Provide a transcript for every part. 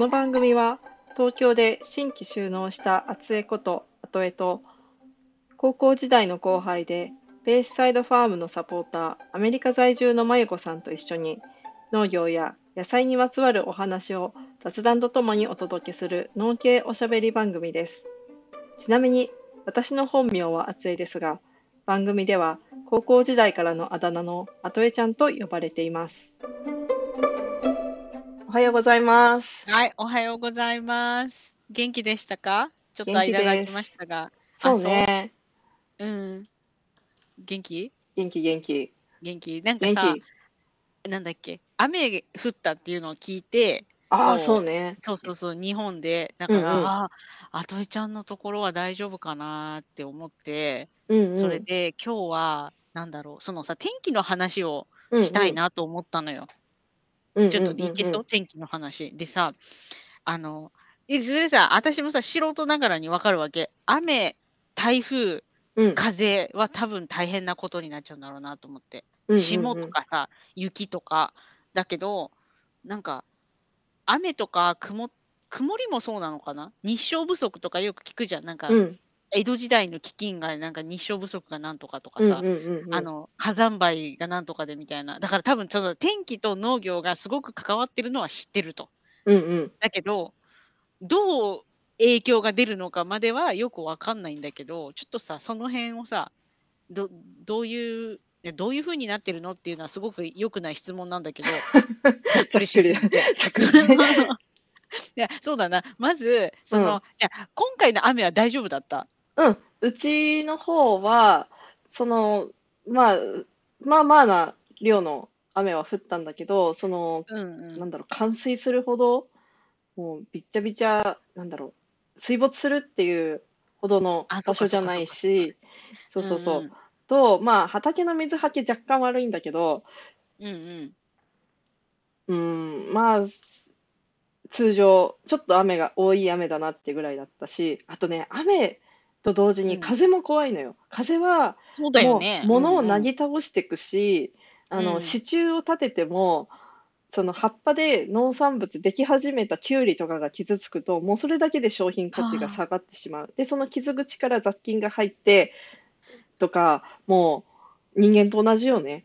この番組は東京で新規就農した厚江こと後江と高校時代の後輩でベースサイドファームのサポーターアメリカ在住のまゆこさんと一緒に農業や野菜にまつわるお話を雑談とともにお届けする農系おしゃべり番組です。ちなみに私の本名は厚江ですが番組では高校時代からのあだ名の後江ちゃんと呼ばれています。おはようございます。はい、おはようございます。元気でしたか？ちょっと間が空きましたが。そうね。うん。元気？元気元気。元気？なんか元さ気。、なんだっけ？雨降ったっていうのを聞いて、ああ、そうね。そうそうそう、日本で、だから、うんうんああ、あとえちゃんのところは大丈夫かなって思って、うんうん。それで今日は、なんだろう、そのさ、天気の話をうんうんしたい。なと思ったのよ。ちちょっといけそう、天気の話。でさ、あの、えそれさ、私もさ、素人ながらにわかるわけ。雨、台風、うん。風は多分大変なことになっちゃうんだろうなと思って。霜と。かさ、雪とか。だけど、なんか、雨とか曇曇りもそうなのかな？日照不足とかよく聞くじゃん。なんか、うん。江戸時代の飢饉がなんか日照不足がなんとかとかさ。あ、の火山灰がなんとかでみたいな。だから多分その天気と農業がすごく関わってるのは知ってると。うんうん。だけど、どう影響が出るのかまではよくわかんないんだけど、ちょっとさ、その辺をさ、どどういう、どういう風になってるのっていうのはすごく良くない質問なんだけど、ざっくりして。いやそうだな、まず、その、うんじゃあ、今回の雨は大丈夫だった？うん。うちの方は、その、まあ、まあまあな量の雨は降ったんだけど、その、うんうん。なんだろう、冠水するほど、もうびっちゃびちゃ、なんだろう、水没するっていうほどの場所じゃないし、そうそうそう。んと、まあ、畑の水はけ若干悪いんだけど、うん。うんうん、まあ、す通常、ちょっと雨が多い雨だなってぐらいだったし、あとね、雨と同時うんに風も怖いのよ。風は、そうだよもね。う、物をうんうんなぎ倒していくし、あの、うん支柱を立てても、その葉っぱで農産物でき始めたキュウリとかが傷つくと、もうそれだけで商品価値が下がってしまう。で、その傷口から雑菌が入って、とか、もう人間と同じよね。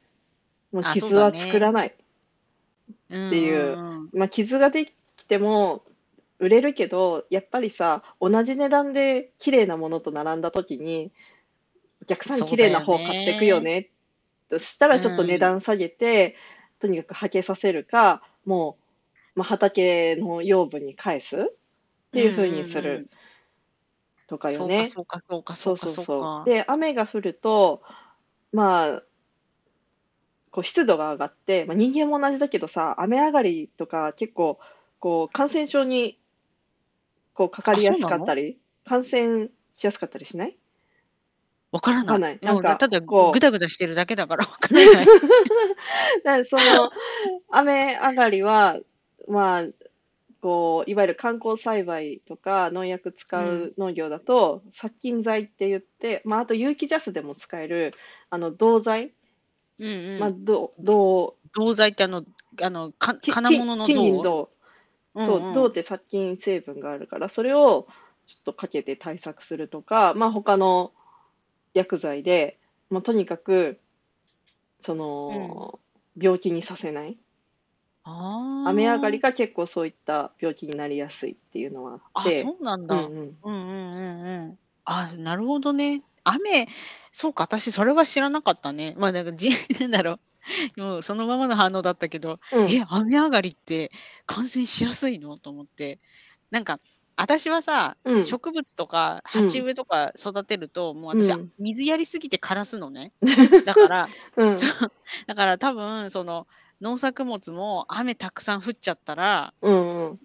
もうあ傷は作らない。っていうまあ、傷ができても売れるけど、やっぱりさ、同じ値段で綺麗なものと並んだ時に、お客さん綺麗な方買ってくよね。としたらちょっと値段下げて、とにかくはけさせるか、もう、まあ、畑の養分に返すっていう風にすうんうんうんるとかよね。そうか、そうか、そそううか、そうそう。そうか。で、雨が降ると、まあ、こう湿度が上がって、まあ、人間も同じだけどさ、雨上がりとか結構、こう、感染症に、こう、かかりやすかったり、感染しやすかったりしない？わからわかんな。ないいなんか俺ただこうぐだぐだしてるだけだからわからない。なその、雨上がりは、まあ、こう、いわゆる観光栽培とか農薬使う農業だと、殺菌剤って言って、まあ、あと有機ジャスでも使える、あの、銅剤、うんうん。まあ、銅、銅、銅剤ってあの、あの、かき金物の金銀銅。銅。うんそう、銅って殺菌成分があるから、それをちょっとかけて対策するとか、まあ他の薬剤で、まあとにかく、その、病気にさせない。雨上がりが結構そういった病気になりやすいっていうのはああ、って、そうなんだ。うんうん。うんうんうんうん。あ、なるほどね。雨、そうか、私それは知らなかったね。まあなんかじ、なんだろう。もうそのままの反応だったけど、うんえ、雨上がりって感染しやすいの？と思って。なんか、私はさ、うん植物とか鉢植えとか育てると、もう私、うん水やりすぎて枯らすのね。だから、うんそうだから多分、その農作物も雨たくさん降っちゃったら、うんうん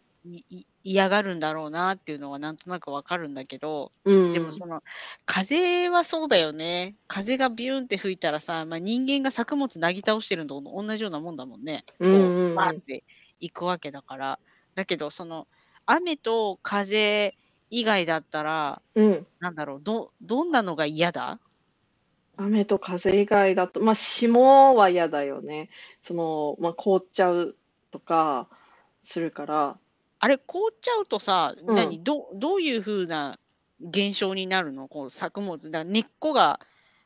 嫌がるんだろうなっていうのはなんとなくわかるんだけど、うん。でもその風はそうだよね。風がビューンって吹いたらさ、まあ、人間が作物なぎ倒してるのと同じようなもんだもんね。こうんうんバーって行くわけだから。だけど、その雨と風以外だったら、うん。なんだろう、ど、どんなのが嫌だ？雨と風以外だと、まあ、霜は嫌だよね。その、まあ、凍っちゃうとかするから、あれ、凍っちゃうとさ、うん。何？どどういう風な現象になるの？こう作物。だから根っこが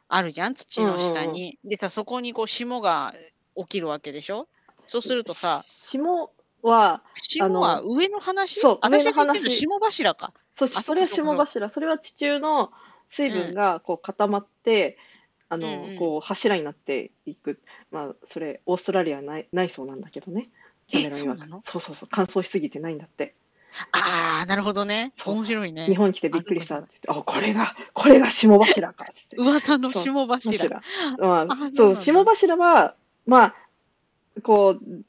あるじゃん？土の下に。でさ、そこにこう霜が起きるわけでしょ？そうするとさ、霜は、霜は上の話？そう私が上の話言ってるの霜柱か。そうあそれはそっか霜柱、それは地中の水分がこう固まって、あのうんうん。こう柱になっていく、まあ、それ、オーストラリアはないないそうなんだけどね、キャメそうなの？そうそうそう、乾燥しすぎてないんだって、ああ、なるほどね。面白いね日。本来てびっくりしたって言って、あこれが、これが霜柱かっつって。噂の霜柱。柱。まあ、あそう霜柱は、まあ、こう、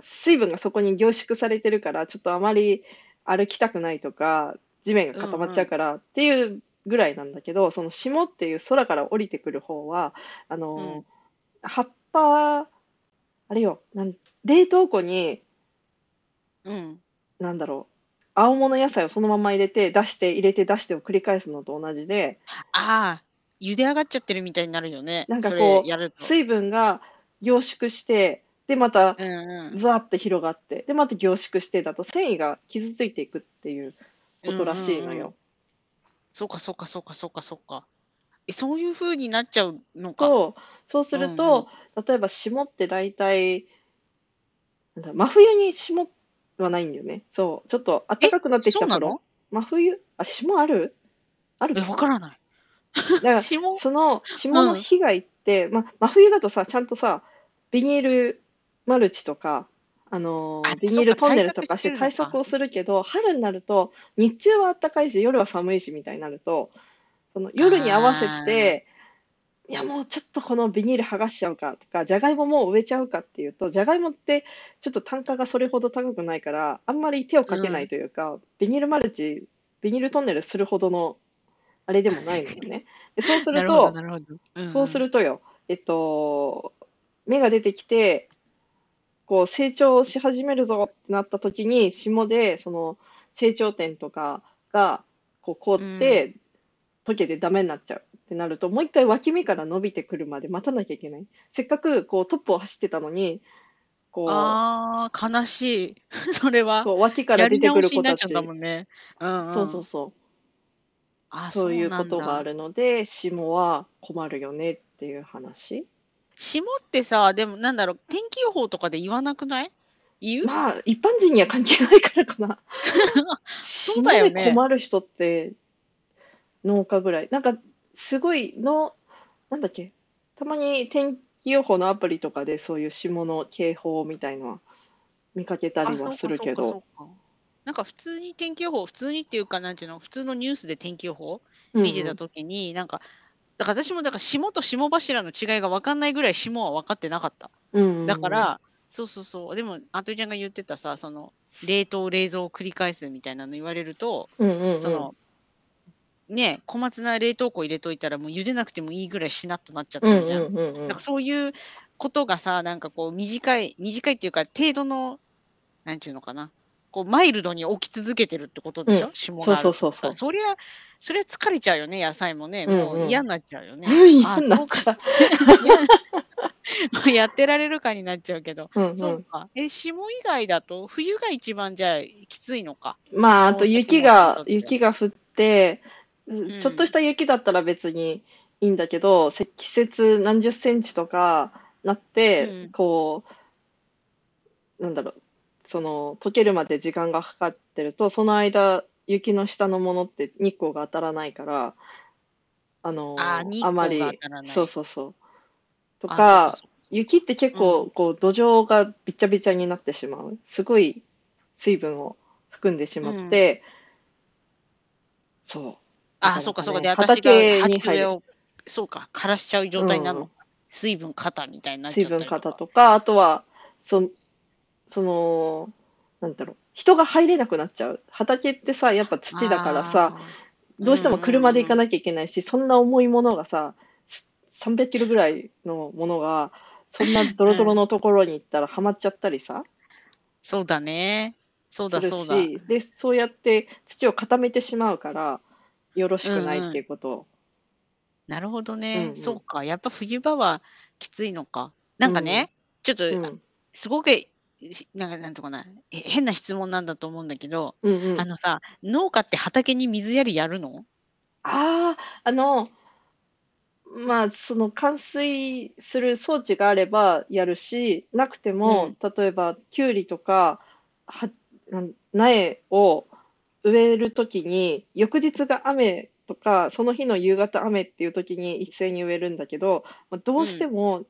水分がそこに凝縮されてるから、ちょっとあまり歩きたくないとか、地面が固まっちゃうからっていうぐらいなんだけど、その霜っていう空から降りてくる方は、あの、葉っぱ、あれよ、なん冷凍庫に、うん。なんだろう、青物野菜をそのまま入れて、出して、入れて、出してを繰り返すのと同じで、ああ、茹で上がっちゃってるみたいになるよね。なんかこうそれやると。水分が凝縮して、で、また、うんうん。ぶわって広がって、で、また凝縮してだと繊維が傷ついていくっていうことらしいのうんうんうんよ。そうかそうかそうかそうかそうか。え、そういう風になっちゃうのか。と、そうすると、例えば霜って大体、なんだ真冬に霜はないんだよね。そう、ちょっと暖かくなってきた頃。そうなの？真冬、あ、霜ある？あるえ、わからない。だから、霜？その霜の被害って、ま、真冬だとさ、ちゃんとさ、ビニールマルチとか、ああビニールトンネルとかしてそうか。対策をするけど、春になると、日中は暖かいし、夜は寒いしみたいになると、その夜に合わせて、いやもうちょっとこのビニール剥がしちゃうかとか、じゃがいももう植えちゃうかっていうと、じゃがいもってちょっと単価がそれほど高くないから、あんまり手をかけないというか、ビニールマルチ、ビニールトンネルするほどのあれでもないのよね。でそうすると、そうするとよ、えっと、芽が出てきて、こう成長し始めるぞってなった時に、霜でその成長点とかがこう凍って、溶けてダメになっちゃうってなると、もう一回脇芽から伸びてくるまで待たなきゃいけない。せっかくこうトップを走ってたのに、こう、ああ、悲しい。それは。そう脇から出てく直る子たちもんね。うん、うん。そうそうそう、あそういうことがある。るので、霜は困るよねっていう話。霜ってさ、でもなんだろう、天気予報とかで言わなくない？言う、まあ、一般人には関係ないからかな。そうだよね困る人って農家ぐらい。なんか、すごいの、なんだっけ、たまに天気予報のアプリとかでそういう霜の警報みたいのは見かけたりはするけど。なんか普通に天気予報、普通にっていうか、なんていうの、普通のニュースで天気予報？うん見てたときに、なんか、だから私もだから霜と霜柱の違いが分かんないぐらい霜は分かってなかった。うんうんうん。だから、そうそうそう、でも、あとりちゃんが言ってたさ、その、冷凍、冷蔵を繰り返すみたいなの言われると、うんうんうん。その、ね、小松菜冷凍庫入れといたら、もう茹でなくてもいいぐらいしなっとなっちゃってうんるじゃん。うんうんうんなんかそういうことがさ、なんかこう、短い、短いっていうか、程度の、なんていうのかな、こう、マイルドに起き続けてるってことでしょ、うん霜がそうそうそうそりゃ、そりゃ疲れちゃうよね、野菜もね。うんうんもう嫌になっちゃうよね。嫌になっちゃう。う。やってられるかになっちゃうけど。うんうそうんか。え、霜以外だと、冬が一番じゃあ、きついのか。まあ、あと雪が、雪が降って、んちょっとした雪だったら別にいいんだけど、積雪何十センチとかなって、うんこう、なんだろう、その、溶けるまで時間がかかってると、その間、雪の下のものって日光が当たらないから、あの、あー日あまりそうそうそう。とあか、雪って結構、うこう、土壌がびちゃびちゃになってしまう。すごい水分を含んでしまって、そう。ああ、そうか、そうか。で、ね私がを、そうか、枯らしちゃう状態になるの。うん水分過多みたいになっちゃ水分ったりとか。過多とか、あとは、そその、なんだろう、人が入れなくなっちゃう。畑ってさ、やっぱ土だからさ、どうしても車で行かい。なきゃいけないし、そんな重いものがさ、す300キロぐらいのものが、そんなドロドロのところに行ったらはまっちゃったりさ、そうだね。そうだ、そうだ。し、で、そうやって土を固めてしまうから、よろしくないっていうことを。なるほどうんねう。んそうか。やっぱ冬場はきついのか。なんかね、ちょっと、うん。すごくしなんか、なんとかな、え変な質問なんだと思うんだけど、うんうん。あのさ、農家って畑に水やりやるの？ああ、あの、まあ、その冠水する装置があればやるし、なくてうも、ん。例えば、きゅうりとか、は、苗を植えるときに、翌日が雨とか、その日の夕方雨っていうときに一斉に植えるんだけど、まあ、どううしてん。も、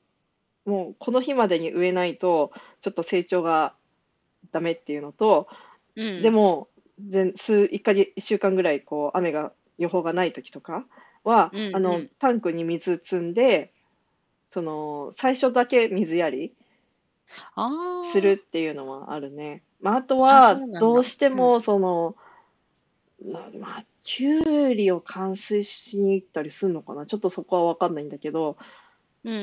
もうこの日までに植えないと、ちょっと成長がダメっていうのと、うん。でも、全数、1か月、1週間ぐらい、こう、雨が、予報がない時とかは、うん。あの、うん。タンクに水積んで、その、最初だけ水やりするっあていうのはあるね。まあ、あとあ。あ、は、どう。しても、その、なまあ、きゅうりを冠水しに行ったりするのかな？ちょっとそこはわかんないんだけど、うんうんうん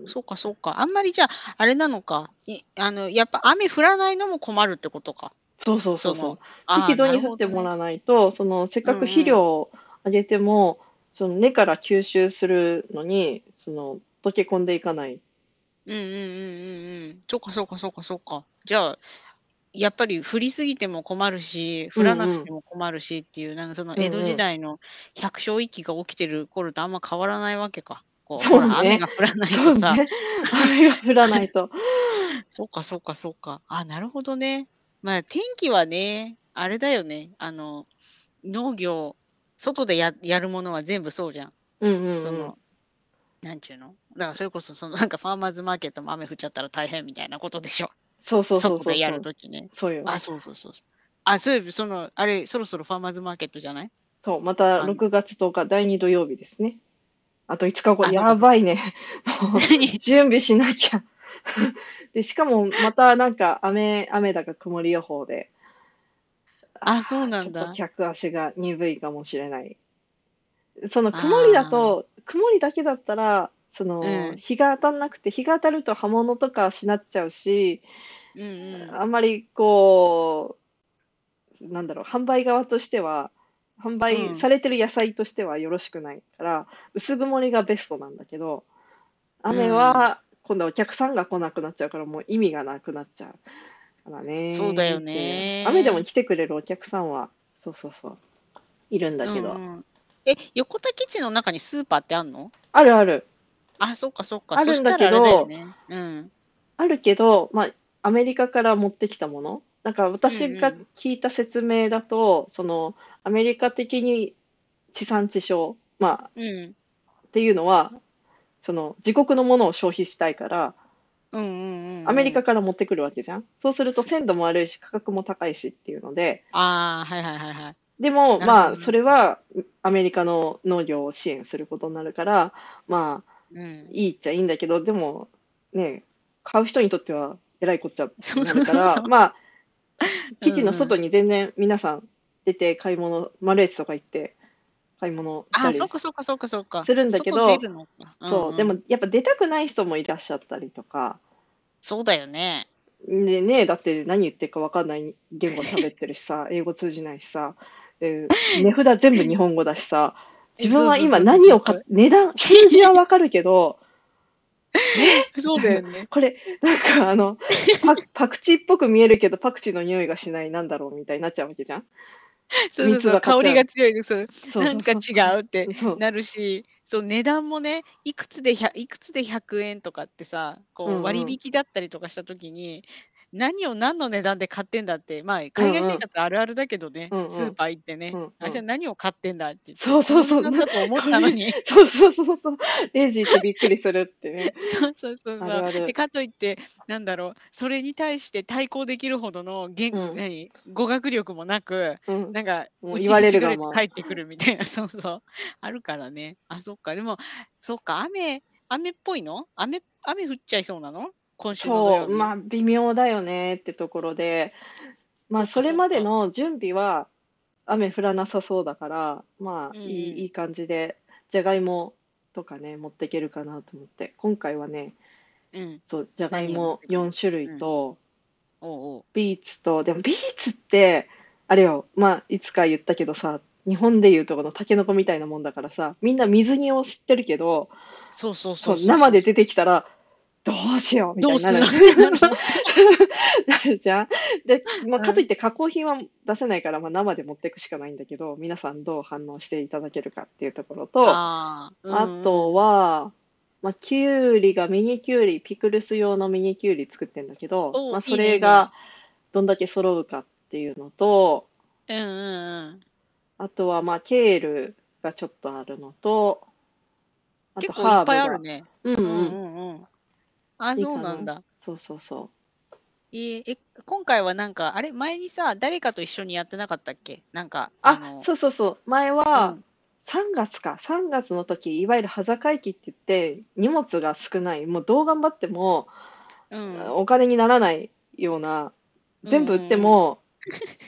うん。そうかそうか。あんまりじゃあ、あれなのか。いあの、やっぱ雨降らないのも困るってことか。そうそうそそう。そう適度に。降ってもらわないと、その、せっうかく肥。料をあげても、その根から吸収するのに、その、溶け込んでいかない。うんうんうんうんうん。そうかそうかそうかそうか。じゃあ、やっぱり降りすぎても困るし、降らうんうん。なくても困るしっていう、なんかその江戸うんうん。時代の百姓一揆が起きてる頃とあんま変わらないわけか。こう、ほそうら、雨ね。が降らないとさ。ね。雨が降らないと。そうかそうかそうか。あ、なるほどね。まあ、天気はね、あれだよね。あの、農業、外でややるものは全部そうじゃん。うんうんうん。その、なんちゅうの？だからそれこそ、そのなんかファーマーズマーケットも雨降っちゃったら大変みたいなことでしょ。そうそうそう外でやるそうそう。ときね。そうよ。あ、そうそうそう。あ、そういえば、その、あれ、そろそろファーマーズマーケットじゃない？そう、またあの、6月10日、第2土曜日ですね。あと5日後、や。ばいね。準備しなきゃ。で、しかも、またなんか雨、雨だか曇り予報で、あ、そうああ、ちょっとなんだ。客足が鈍いかもしれない。その曇りだあと、曇りだけだったら、そあ、うの、ん。日が当たんなくて、日が当たると葉物とかしなっちゃうし、うんうん。あんまりこう、なんだろう、販売側としては、販うん。売されてる野菜としてはよろしくないから、薄曇りがベストなんだけど、雨うん。は今度はお客さんが来なくなっちゃうから、もう意味がなくなっちゃうからそうだよね。雨でもね。来てくれるお客さんは、そうそうそう、いるんうだけど。んうん。え、横田基地の中にスーパーってあんの？あるある。あ、そっかそっか。あるんだけど、ね。うん。あるけど、まあ、アメリカから持ってきたもの？なんかうん私がうん。聞いた説明だと、そのアメリカ的に地産地消、まあ、うん。っていうのは、その自国のものを消費したいから、うんうんうアメリカんうん。から持ってくるわけじゃん。そうすると鮮度も悪いし、価格も高いしっていうので、ああ、はいはいはいはい。でも、なるほまあ。それはアメリカの農業を支援することになるから、まあ、うん。いいっちゃいいんだけど、でも、ね、買う人にとってはえらいこっちゃなるから。まあ、う基地の。外に全然皆さん出て買い物、マルエツとか行って買い物したあ、り。するんだけど、そう、うん。でもやっぱ出たくない人もいらっしゃったりとか、そうだよね。でね、だって何言ってるか分かんない言語喋ってるしさ、英語通じないしさ、で値札全部日本語だしさ、自分は今何を買。値段、数字は分かるけど、え そう。だよね。これ、なんかあの、パク、パクチーっぽく見えるけど、パクチーの匂いがしない、なんだろうみたいになっちゃうわけじゃん？そうそうそう。香りが。強いです。なんか。違うって。なるし、そう、値段もね、いくつで100、いくつで100円とかってさ、うこう割。引だったりとかしたときに、何を何の値段で買ってんだって、まあ、う海外。生活あるあるだけどね、うんうん。スーパー行ってね、うんうあ、じゃあん。何を買ってんだって言って、そうこそうそう。な、の値段だと思ったのに、そうそうそうそう。レジ行ってびっくりするってね。そうそうそうあそう。で、るある。かといって、なんだろう、それに対して対抗できるほどの言、うん。何、語学力もなく、うん。なんか、う言われるがまて帰ってくるみたいな、そうそう、あるからね。あ、そっか。でも、そっか、雨、雨っぽいの？雨、雨降っちゃいそうなの？今週の土そう。まあ、微妙だよねってところで、まあ、そっかそっそれまでか。の準備は雨降らなさそうだから、まあ、うんいい、うん。いい感じで、じゃがいもとかね、持っていけるかなと思って、今回はね、うん。そう、じゃがいも何を持ってくる？4種類うん。と、おうおう。ビーツと、でもビーツって、あれよ、まあ、いつか言ったけどさ、日本でいうとこのタケノコみたいなもんだからさ、みんな水煮を知ってるけど、そうそうそそうう、そうそう。生で出てきたら、どうしようみたどいうになするる。なるじゃん。で、まあ、うんかといって加工品は出せないから、まあ、生で持っていくしかないんだけど、皆さんどう反応していただけるかっていうところと、ああーとは、まあ、きゅうりがミニきゅうり、ピクルス用のミニきゅうり作ってるんだけど、まあ、それがどんだけ揃うかっていうのと、うんうんうんあとは、まあ、ケールがちょっとあるのと、あと結構いっぱいあハーブがるね。うんうん。うんうんうん。あ、いいかなそうなんだ。そうそうそえーえ、今回はなんか、あれ、前にさ、誰かと一緒にやってなかったっけ？なんか、う。あ、のそうそうそう。前うはん3月か。3月の時、いわゆる端境期って言って、荷物が少ない。もうどう頑張ってもうん。お金にならないような、全部売っても、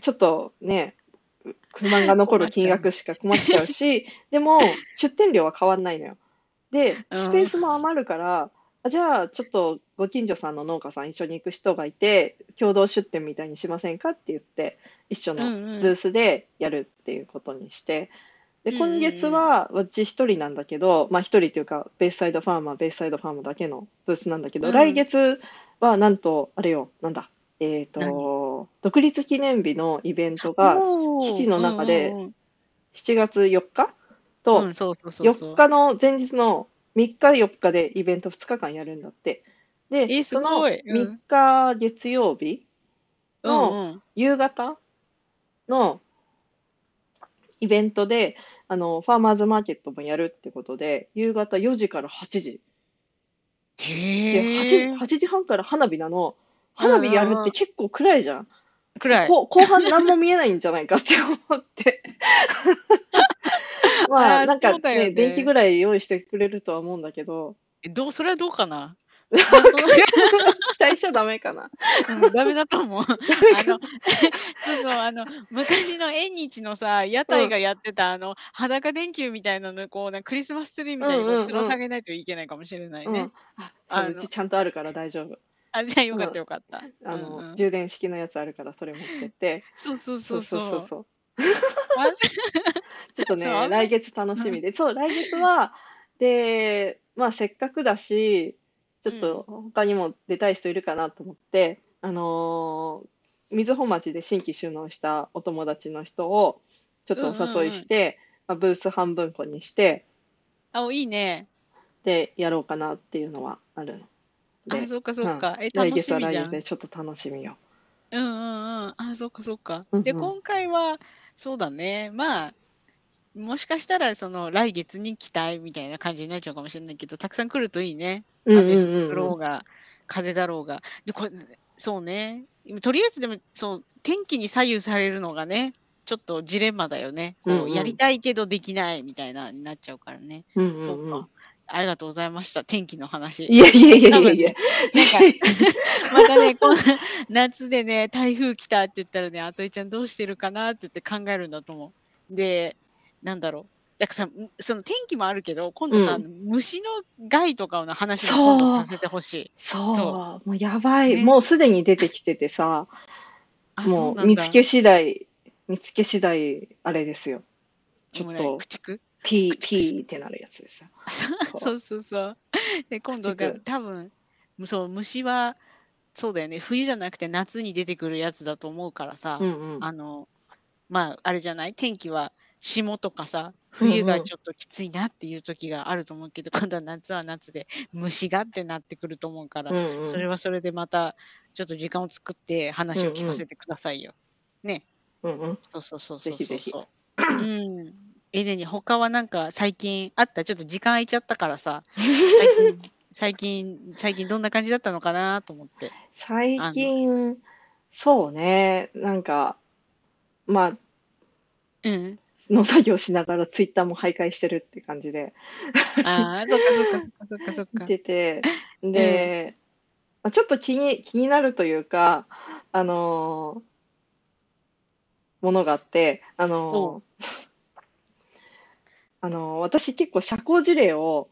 ちょっとね、不満が残る 金額しか困っちゃうし、でも出店料は変わんないのよ。で、うんスペースも余るから、あじゃあちょっとご近所さんの農家さん一緒に行く人がいて、共同出店みたいにしませんかって言って、一緒のブースでやるっていうことにして、で、うんうんうん。今月は私一人なんだけど、まあ一人っていうか、ベースサイドファーマー、ベースサイドファーマーだけのブースなんだけど、うん。来月はなんと、あれよ、なんだ、えっ何？と、独立記念日のイベントがおー記事の中でうんうん7月4日うんとうん、そうそうそうそう。4日の前日の3日4日でイベント2日間やるんだって。で、えーすそのごいうん3日月曜日の夕方のイベントで、あの、ファーマーズマーケットもやるってことで、夕方4時から8時。で、へ8え。8時半から花火なの。花火やるって結構暗いじゃん。くらい。こ後半何も見えないんじゃないかって思って。まあ、あーなんかね、そうだよね電気ぐらい用意してくれるとは思うんだけど、えどう、それはどうかな？期待しちゃダメかな？うんダメだと思う。あの、そうそう、あの、昔の縁日のさ、屋台がやってた、あの、裸電球みたいなの、こう、なんかクリスマスツリーみたいにうんうんうんこうつら下げないといけないかもしれないね。うん。あ、そう、うちちゃんとあるから大丈夫。あ、じゃあよかったよかった。あの、うんうん充電式のやつあるから、それ持ってって。そうそうそうそう。そうそう。あ ちょっとね、そう？来月楽しみで。そう、来月は、で、まあ、せっかくだし、ちょっと他にも出たい人いるかなと思って、あのー瑞穂町で新規収納したお友達の人を、ちょっとお誘いして、まあ、ブース半分こにして、あ、いいね。で、やろうかなっていうのはあるの。あ、で、そっかそっか。え、来楽月は来しみじゃん。月でちょっと楽しみよ。うんうんうん。あ、そっかそっか。うんうんで、今回は、そうだね。まあ、もしかしたら、その、来月に期待みたいな感じになっちゃうかもしれないけど、たくさん来るといいね。うんうん雨うんうん。降ろうが、風だろうが。で、これ、そうね。とりあえずでも、そう、天気に左右されるのがね、ちょっとジレンマだよね。こう、うんうんやりたいけどできないみたいな、になっちゃうからね。うんそううんうんか。ありがとうございました。天気の話。いやいやいやいやいやね。なんか、またね、この夏でね、台風来たって言ったらね、あといちゃんどうしてるかなって言って考えるんだと思う。で、なんだろう。だからさ、んその天気もあるけど、今度さ、うん虫の害とかの話も今度させてほしい。そう、そもうやばい。ねもうすでに出てきててさ、もう見つけ次第、見つけ次第、あれですよ。ちょっと駆逐？ピー、ピーってなるやつですよ。そうそうそう。で、今度が多分、そう、虫は、そうだよね、冬じゃなくて夏に出てくるやつだと思うからさ、うんうん。あの、まあ、あれじゃない？天気は霜とかさ、うんうん冬がちょっときついなっていう時があると思うけど、今度は夏は夏で虫がってなってくると思うから、うんうんそれはそれでまた、ちょっと時間を作って話を聞かせてくださいよ。ね。うんうん。そうそうそうそうぜひぜひそうそう。うん。え、でに、他はなんか最近あった？ちょっと時間空いちゃったからさ、最近、最近、最近どんな感じだったのかなと思って。最近、そうね、なんか、まあ、うん。農作業しながらツイッターも徘徊してるって感じで。ああ、そっかそっかそっかそっかそっか。見てて、で、まあ、ちょっと気に、気になるというか、あのーものがあって、あのーあのー私結構社交辞令を、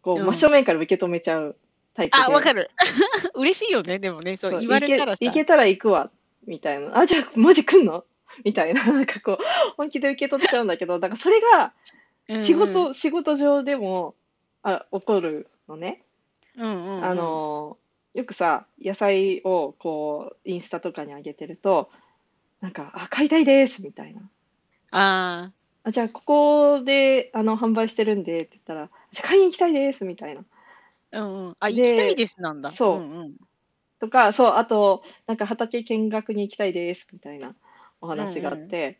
こう、うん真正面から受け止めちゃうタイプで。あ、わかる。嬉しいよね、でもね、そうそう言われたらさ。いけ、いけたら行くわ、みたいな。あ、じゃあ、マジ来んの？みたいな。なんかこう、本気で受け取っちゃうんだけど、だからそれが、うんうん仕事、仕事上でも、あ、起こるのね。うんうんうん。あの、よくさ、野菜をこう、インスタとかに上げてると、なんか、あ、買いたいですみたいな。ああ、じゃあ、ここで、あの、販売してるんでって言ったら、じゃあ買いに行きたいですみたいな。あ、うんうん。あ、で行きたいですなんだ。そううんうん。とか、そう、あと、なんか畑見学に行きたいですみたいなお話があって、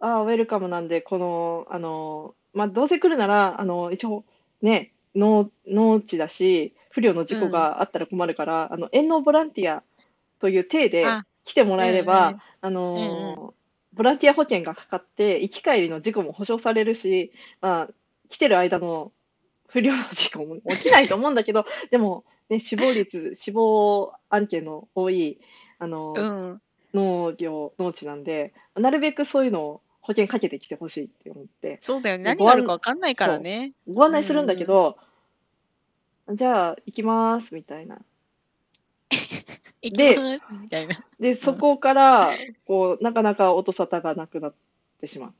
ああ、ウェルカムなんで、この、あの、まあ、どうせ来るなら、あの、一応、ね、農、農地だし、不慮の事故があったら困るから、あの、遠農ボランティアという体であ来てもらえれば、うんうんあのうんーボランティア保険がかかって、行き帰りの事故も保証されるし、まあ、来てる間の不慮の事故も起きないと思うんだけど、でも、ね、死亡率、死亡案件の多い、あのーうん。農業、農地なんで、なるべくそういうのを保険かけてきてほしいって思って、そうだよね。で何があるかわかんないからね。ご案内するんだけど、じゃあ、行きます、みたいな。行でみたいな。で、そこから、こう、なかなか音沙汰がなくなってしまう。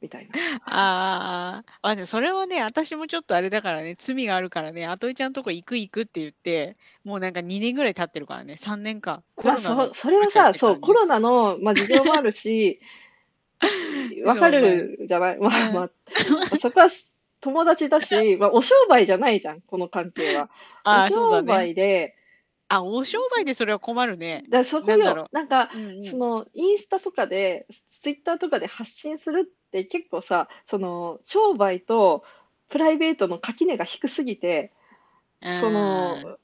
みたいな。あーあ、それはね、私もちょっとあれだからね、罪があるからね、あといちゃんとこ行く行くって言って、もうなんか2年ぐらい経ってるからね、3年か。あ、そ、それはさ、そう、コロナの、まあ、事情もあるし、わかるじゃない？まあまあ、まあそこは友達だし、まあ、お商売じゃないじゃん、この関係は。お商。売で、あ、お商売でそれは困るね。だそこなんだろう、よなんか、うんうん。そのインスタとかで、ツイッターとかで発信するって結構さ、その商売とプライベートの垣根が低すぎて、その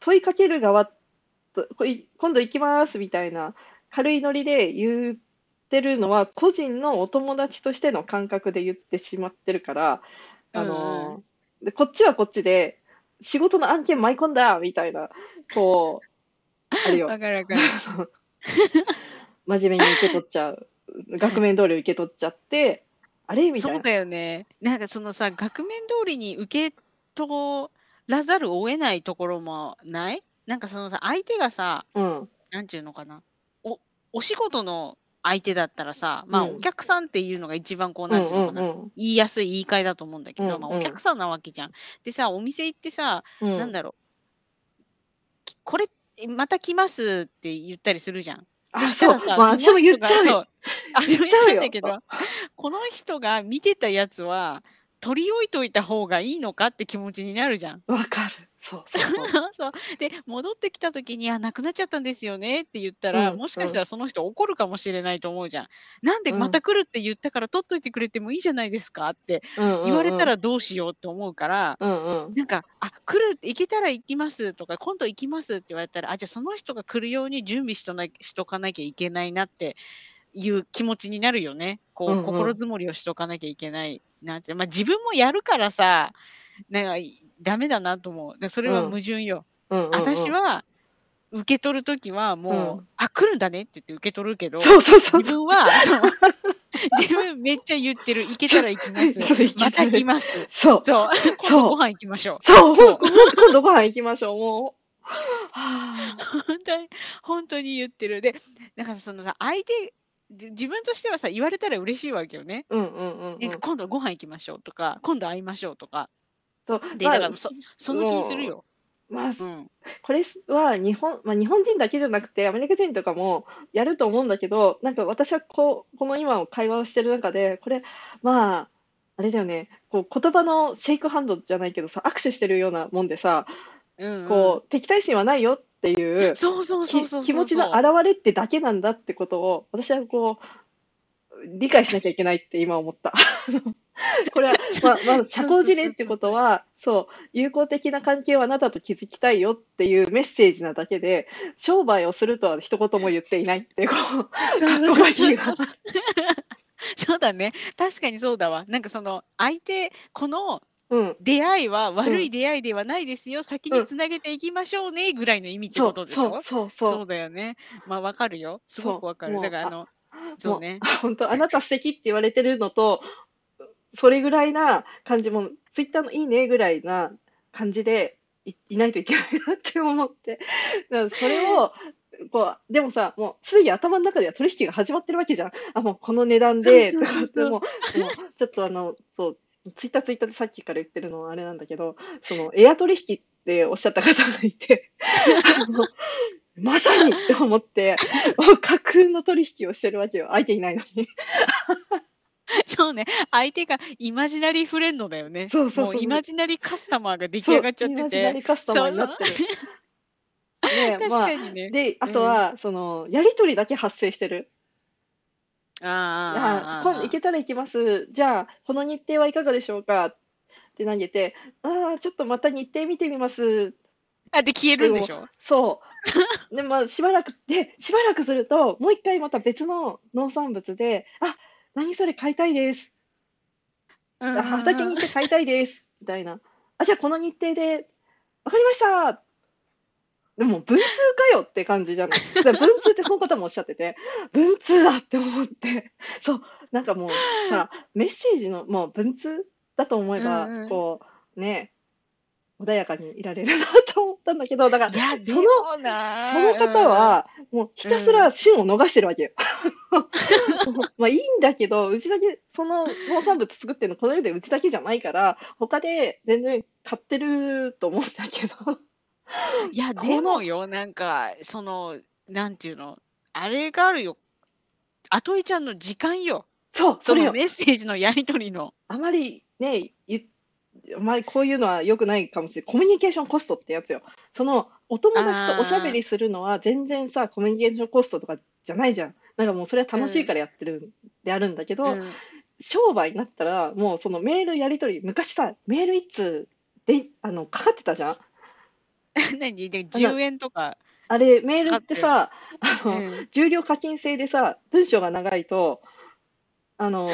問いかける側と、こい今度行きますみたいな軽いノリで言ってるのは、個人のお友達としての感覚で言ってしまってるから、あの、でこっちはこっちで、仕事の案件舞い込んだみたいな、こう、あるよ。わかるわかる。真面目に受け取っちゃう。額面通り受け取っちゃって、あれ？みたいな。そうだよね。なんかそのさ、額面通りに受け取らざるを得ないところもない？なんかそのさ、相手がさ、うん。なんていうのかな？お、お仕事の相手だったらさ、まあうんお客さんっていうのが一番こう、うんなんていうのかな。うん言いやすい言い換えだと思うんだけど、まあお客さんなわけじゃん。でさ、お店行ってさ、うん。なんだろう。きこれ、また来ますって言ったりするじゃん。あ、そそう。まあ、私も言っちゃうよ。そうあ、言っちゃうんだけど、この人が見てたやつは、取り置いといた方がいいのかって気持ちになるじゃん。わかる。そうそう そう。で、戻ってきた時に、あ、なくなっちゃったんですよねって言ったら、うんもしかしたらその人怒るかもしれないと思うじゃん。なんでうんまた来るって言ったから取っといてくれてもいいじゃないですかって言われたらどうしようって思うから、うんうん。なんか、あ、来る行けたら行きますとか、今度行きますって言われたら、あ、じゃあその人が来るように準備しとなしとかなきゃいけないなっていう気持ちになるよね。こう、うんうん心づもりをしとかなきゃいけないなって。まあ自分もやるからさ、なんか、ダメだなと思う。でそれはうん矛盾よ。うんうんうん私は、受け取るときはもう、うんあ、来るんだねって言って受け取るけど、そうそうそう。自分は、自分めっちゃ言ってる。行けたら行きます。そう行けたらます。そう。そう。今度ご飯行きましょう。そう。そう今度ご飯行きましょう。もう。はあ本当に、本当に言ってる。で、だからそのさ、相手、じ自分としてはさ、言われたら嬉しいわけよね。うんうんうんうんなんか。今度ご飯行きましょうとか、今度会いましょうとか、そう。でだからそその気にするよ。まあ、うん。これは日本、まあ、日本人だけじゃなくてアメリカ人とかもやると思うんだけどなんか私はこうこの今の会話をしてる中でこれまああれだよねこう言葉のシェイクハンドじゃないけどさ握手してるようなもんでさうん、うん。こう敵対心はないよっていうそう。気持ちの表れってだけなんだってことを私はこう理解しなきゃいけないって今思った。これは、まあ、まあ、社交辞令ってことは、そう、友好的な関係をあなたと築きたいよっていうメッセージなだけで、商売をするとは一言も言っていないっていう、こう、そう覚そう悟書きが。そうだね。確かにそうだわ。なんかその、相手、このうん。出会いは悪い出会いではないですよ。先につなげていきましょうね、ぐらいの意味ってそうことでしょ？そうそうそそううだよね。まあわかるよ。すごくわかる。だからあの、そうね。本当あなた素敵って言われてるのと、それぐらいな感じも、ツイッターのいいねぐらいな感じでい、いないといけないなって思って。だそれを、こう、でもさ、もうすでに頭の中では取引が始まってるわけじゃん。あ、もうこの値段で、とかもう、もうちょっとあの、そう、ツイッターツイッターでさっきから言ってるのはあれなんだけど、そのエア取引っておっしゃった方がいて、まさにって思って、架空の取引をしてるわけよ。相手いないのに。そうね。相手がイマジナリーフレンドだよね。そうそうそうイマジナリーカスタマーが出来上がっちゃってイマジナリて。ーカスタマーになってる。ね確まあ、かにね。で、あとは、その、やりとりだけ発生してる。ああ、ああ、あ今度行けたら行きます。じゃあ、この日程はいかがでしょうか？って投げて、ああ、ちょっとまた日程見てみます。あ、で、消えるんでしょ？そう。で、まあ、しばらく、で、しばらくすると、もう一回また別の農産物で、あ、何それ買いたいです。うんあ畑に行って買いたいです。みたいな。あ、じゃあこの日程で、わかりましたでも、文通かよって感じじゃない。で文通ってその方もおっしゃってて、文通だって思って、そう、なんかもうさ、メッセージの、もう文通だと思えば、うんうんこう、ね、穏やかにいられるなと思ったんだけど、だから、そのその方、は、もうひたすら旬を逃してるわけよ。まあいいんだけど、うちだけ、その農産物作ってるの、この世でうちだけじゃないから、他で全然買ってると思うんだけど。いや、でもよ、なんか、その、なんていうの、あれがあるよ。あといちゃんの時間よ。そう、それよ。そのメッセージのやり取りの。あまりね、言あまりこういうのは良くないかもしれない。コミュニケーションコストってやつよ。その、お友達とおしゃべりするのは全然さ、コミュニケーションコストとかじゃないじゃん。なんかもうそれは楽しいからやってるんであるんだけど、うん商売になったら、もうそのメールやり取り、昔さ、メール一通で、あの、かかってたじゃん？何？で10円とか。あれ、メールってさ、あの、うん重量課金制でさ、文章が長いと、あの、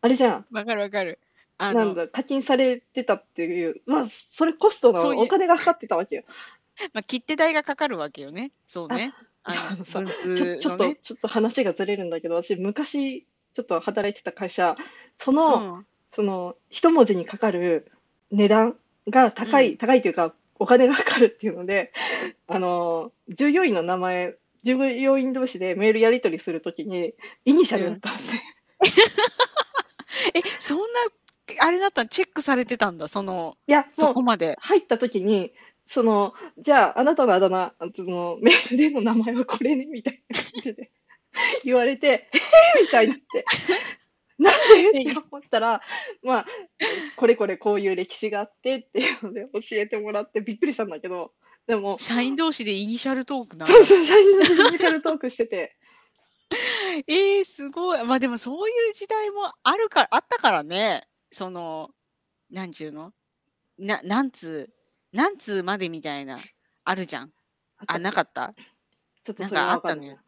あれじゃん。わかるわかる。あの、なんだ、課金されてたっていう、まあ、それコストのお金がかかってたわけよ。まあ、切手代がかかるわけよね。そうね。ああののさ文ちょっと。ちょっと話がずれるんだけど、私、昔、ちょっと働いてた会社、その、うんその、一文字にかかる値段が高い、うん高いというか、お金がかかるっていうので、あの、従業員の名前、従業員同士でメールやり取りするときに、イニシャルだったんですね。え、そんな、あれだったのチェックされてたんだ、その、いや、そこまで。入ったときに、その、じゃあ、あなたのあだ名、その、メールでの名前はこれね、みたいな感じで言われて、えーみたいになって、なんでって思ったら、まあ、これこれこういう歴史があってっていうので教えてもらってびっくりしたんだけど、でも、社員同士でイニシャルトークなそうそう、社員のフィジカルトークしてて、えー、すごい。まあでもそういう時代もあるから、あったからね。その、なんちゅうの？な、何通、何通までみたいな、あるじゃん。あ、なかった？ちょっとなんそれかんないかあったのよ。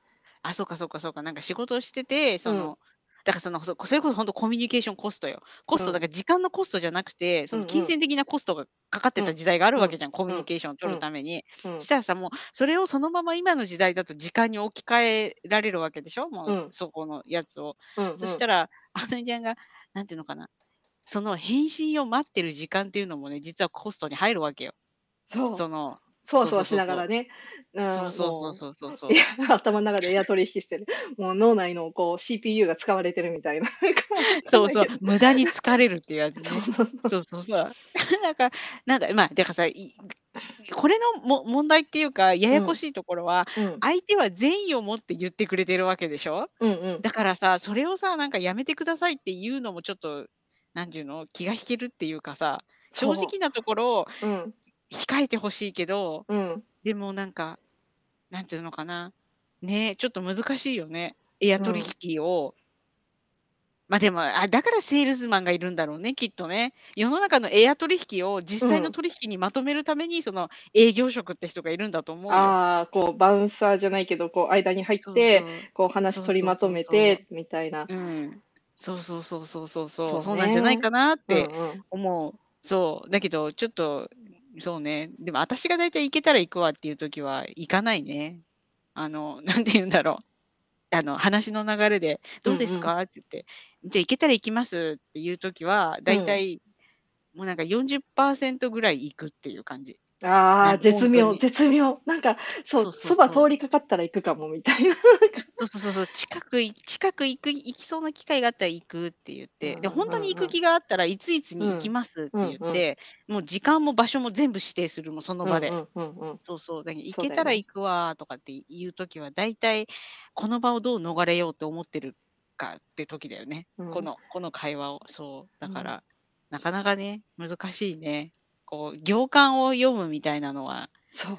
あ、そうかそうかそうか。なんか仕事をしてて、その、だからその、そそれこそ本当コミュニケーションコストよ。コスト、うんだから時間のコストじゃなくて、その金銭的なコストがかかってた時代があるわけじゃん。コミュニケーションを取るために。うんしたらさ、もう、それをそのまま今の時代だと時間に置き換えられるわけでしょ？もう、うんそこのやつを。そしたら、あのちゃんが、なんていうのかな？その返信を待ってる時間っていうのもね、実はコストに入るわけよ。その、そわそわしながらね。うんそうそうもそうそうそう頭の中でエア取引してる。もう脳内のこう CPU が使われてるみたいな。そうそう無駄に疲れるっていうやつね。そ うそうそうそう。なんか、なんだ、まあ、だからさ、いこれのも問題っていうか、ややこしいところは、うん相手は善意を持って言ってくれてるわけでしょ？うんうん。だからさ、それをさ、なんかやめてくださいっていうのもちょっと、なんていうの、気が引けるっていうかさ、正直なところ、うん控えてほしいけど、うん。でもなんか、なんていうのかな。ねちょっと難しいよね。エア取引を。まあでもあ、だからセールスマンがいるんだろうね、きっとね。世の中のエア取引を実際の取引にまとめるために、その営業職って人がいるんだと思うよ。ああ、こうバウンサーじゃないけど、こう間に入そうって、そうこう話取りまとめて、みたいな。うん。そうそうそうそうそうそう。そうねそうなんじゃないかなってうんうん思う。そう。だけど、ちょっと、そうね。でも、私が大体行けたら行くわっていう時は、行かないね。あの、なんて言うんだろう。あの、話の流れで、どうですか、って言って、じゃあ行けたら行きますっていう時は、大体、もうなんか40%ぐらい行くっていう感じ。ああ、絶妙、絶妙。なんか、そう、そば通りかかったら行くかも、みたいな。そうそうそうそう、近くい近く行く行きそうな機会があったら行くって言って、で、うん本当に行く気があったらいついつに行きますって言って、もう時間も場所も全部指定するもん、その場で。そうそう、行けたら行くわとかっていう時は、大体この場をどう逃れようって思ってるかって時だよね。うんこのこの会話を。そう。だかうんら、なかなかね、難しいね。こう、行間を読むみたいなのは、そ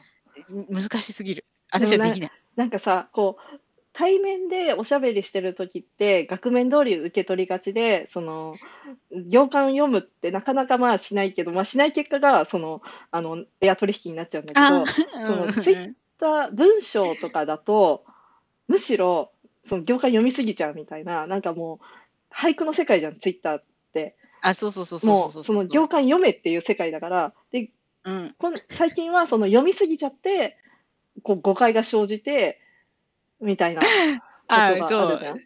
う。ん難しすぎる。私はできない。なんかさ、こう、対面でおしゃべりしてる時って、額面通り受け取りがちで、その、行間読むってなかなかまあしないけど、まあしない結果が、その、あの、エア取引になっちゃうんだけど、そのうんツイッた文章とかだと、むしろ、その行間読みすぎちゃうみたいな、なんかもう、俳句の世界じゃん、ツイッターって。あ、そうそうそうそうも、そううその行間読めっていう世界だから、で、うん。こん最近はその読みすぎちゃって、こう誤解が生じて、みたいな ことあ、があるじゃん。。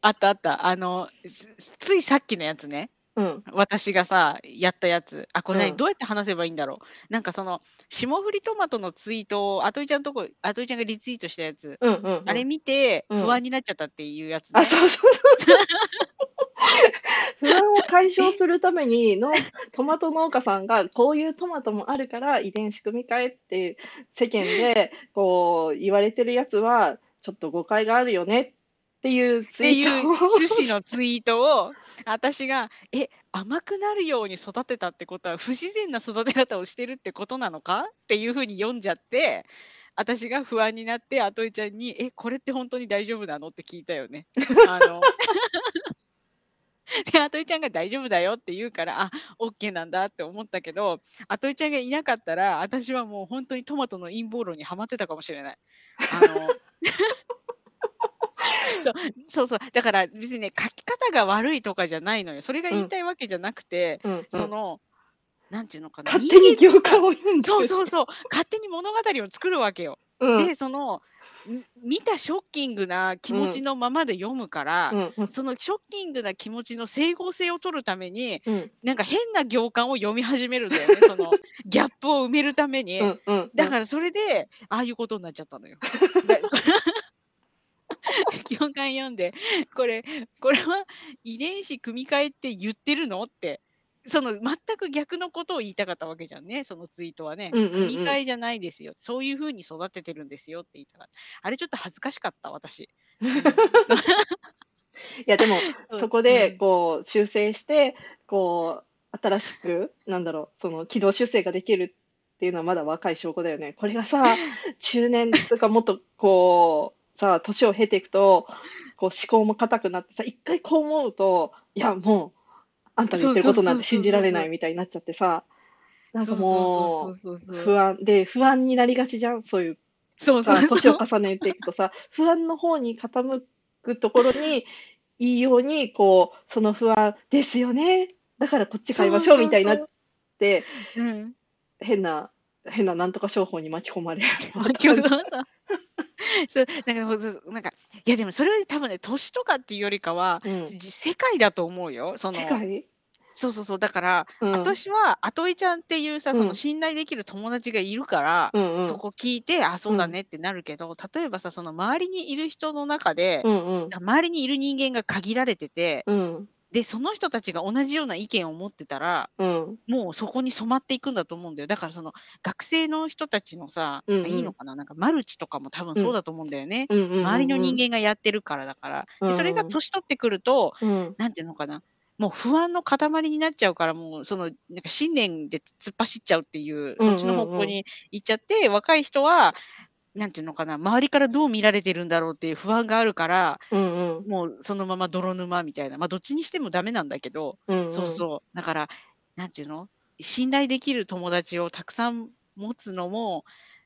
あったあった。あの、つついさっきのやつね。うん。私がさ、やったやつ。あ、これ何、うんどうやって話せばいいんだろう？なんかその、霜降りトマトのツイートを、あといちゃんとこ、あといちゃんがリツイートしたやつ。うんうん、うん。あれ見て、うん不安になっちゃったっていうやつね。あ、そうそうそう。不安を解消するためにのトマト農家さんがこういうトマトもあるから遺伝子組み換えって世間でこう言われてるやつはちょっと誤解があるよねっていうツっていうイートを趣旨のツイートを、私が、え、甘くなるように育てたってことは、不自然な育て方をしてるってことなのか？っていうふうに読んじゃって、私が不安になって、あといちゃんに、え、これって本当に大丈夫なの？って聞いたよね。あの で、あといちゃんが大丈夫だよって言うから、あ、OK なんだって思ったけど、あといちゃんがいなかったら、私はもう本当にトマトの陰謀論にはまってたかもしれない。あの そうそうそう。だから別にね、書き方が悪いとかじゃないのよ。それが言いたいわけじゃなくて、うんうんその、なんていうのかな。勝手に行間を読んでそうそうそう。勝手に物語を作るわけよ。うんで、その、ん見たショッキングな気持ちのままで読むから、うんうんそのショッキングな気持ちの整合性を取るために、うんなんか変な行間を読み始めるんだよね。そのギャップを埋めるために。だからそれで、ああいうことになっちゃったのよ。だ行間読んで、これ、これは遺伝子組み換えって言ってるのって、その全く逆のことを言いたかったわけじゃんね、そのツイートはね。うんうんうん組み換えじゃないですよ。そういうふうに育ててるんですよって言いたかった。あれちょっと恥ずかしかった、私。いやでもそこでうんこう修正してこう新しくなんだろうその軌道修正ができるっていうのはまだ若い証拠だよね。これがさ 中年とかもっとこうさ年を経ていくとこう思考も固くなってさ一回こう思うといやもうあんたの言ってることなんて信じられないみたいになっちゃってさなんかもそうそうそうそうう不安で不安になりがちじゃんそういうそうそう年を重ねていくとさ、不安の方に傾くところに、いいように、こう、その不安ですよね。だからこっち買いましょうみたいになって、うん。変な、変ななんとか商法に巻き込まれる。そう そう。なんかなんか、いやでもそれは多分ね、年とかっていうよりかは、うんじ世界だと思うよ。その世界？そうそうそう。だから、うん私は、あといちゃんっていうさ、うんその信頼できる友達がいるから、うんうん。そこ聞いて、あ、そうだねってなるけど、例えばさ、その周りにいる人の中で、うんうん。周りにいる人間が限られてて、うんで、その人たちが同じような意見を持ってたら、うん。もうそこに染まっていくんだと思うんだよ。だからその学生の人たちのさ、うんうんいいのかな？なんかマルチとかも多分そうだと思うんだよね。うんうんうん。周りの人間がやってるからだから。うんうんでそれが年取ってくると、間。なんていうのかな？もう不安の塊になっちゃうから、もうその、なんか信念で突っ走っちゃうっていう、そっちの方向に行っちゃって、若い人は、なんていうのかな、周りからどう見られてるんだろうっていう不安があるから、うんうん。もうそのまま泥沼みたいな。まあどっちにしてもダメなんだけど、うんうん。そうそう。だから、なんていうの？信頼できる友達をたくさん持つのも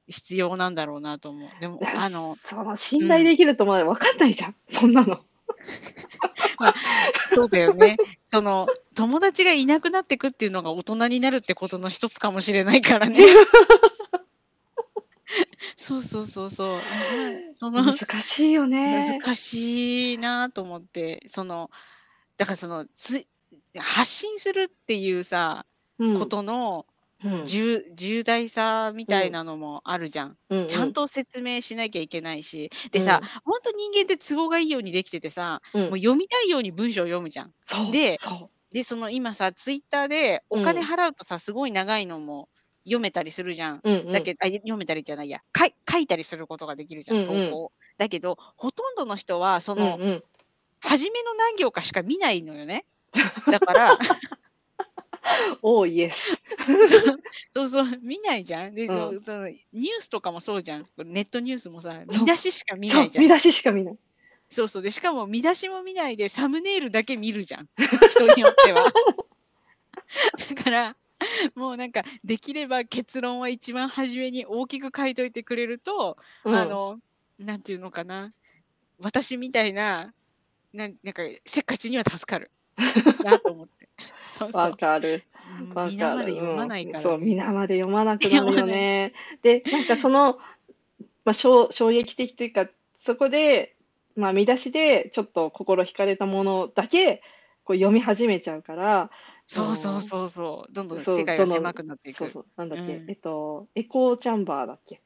必要なんだろうなと思う。でも、あの、その信頼できるとまだ分かんないじゃん、そんなの。そうだよね。その、友達がいなくなってくっていうのが大人になるってことの一つかもしれないからね。そうそうそうそう。うんその、難しいよね。難しいなと思って、その、だからその、つ発信するっていうさ、うんことの、うん重重大さみたいなのもあるじゃん。うんうんちゃんと説明しなきゃいけないし。でさ、ほんと人間って都合がいいようにできててさ、うんもう読みたいように文章を読むじゃん。でそで、その今さ、ツイッターでお金うん払うとさ、すごい長いのも読めたりするじゃん。う、うんうん、だけど、あ読めたりじゃないや、かい書いたりすることができるじゃん、うんうん投稿を。だけど、ほとんどの人は、その、うんうん、初めの何行かしか見ないのよね。だから、おーイエス。そうそう、見ないじゃん。で、うんそのニュースとかもそうじゃん。ネットニュースもさ、見出ししか見ないじゃん。見出ししか見ない。そうそう。で、しかも見出しも見ないで、サムネイルだけ見るじゃん。人によっては。だから、もうなんか、できれば結論は一番初めに大きく書いといてくれると、うんあの、なんていうのかな。私みたいな、なんなんか、せっかちには助かる。なと思って。わう。かる。うんわかる。皆まで読まないから。うんそう、皆まで読まなくなるよね。で、なんかその、まあ、衝衝撃的というか、そこで、まあ、見出しでちょっと心惹かれたものだけこう読み始めちゃうから、そうそうそうそう。どんどん世界が狭くなっていく。そうそう、なんだっけ、うんえっと、エコーチャンバーだっけ？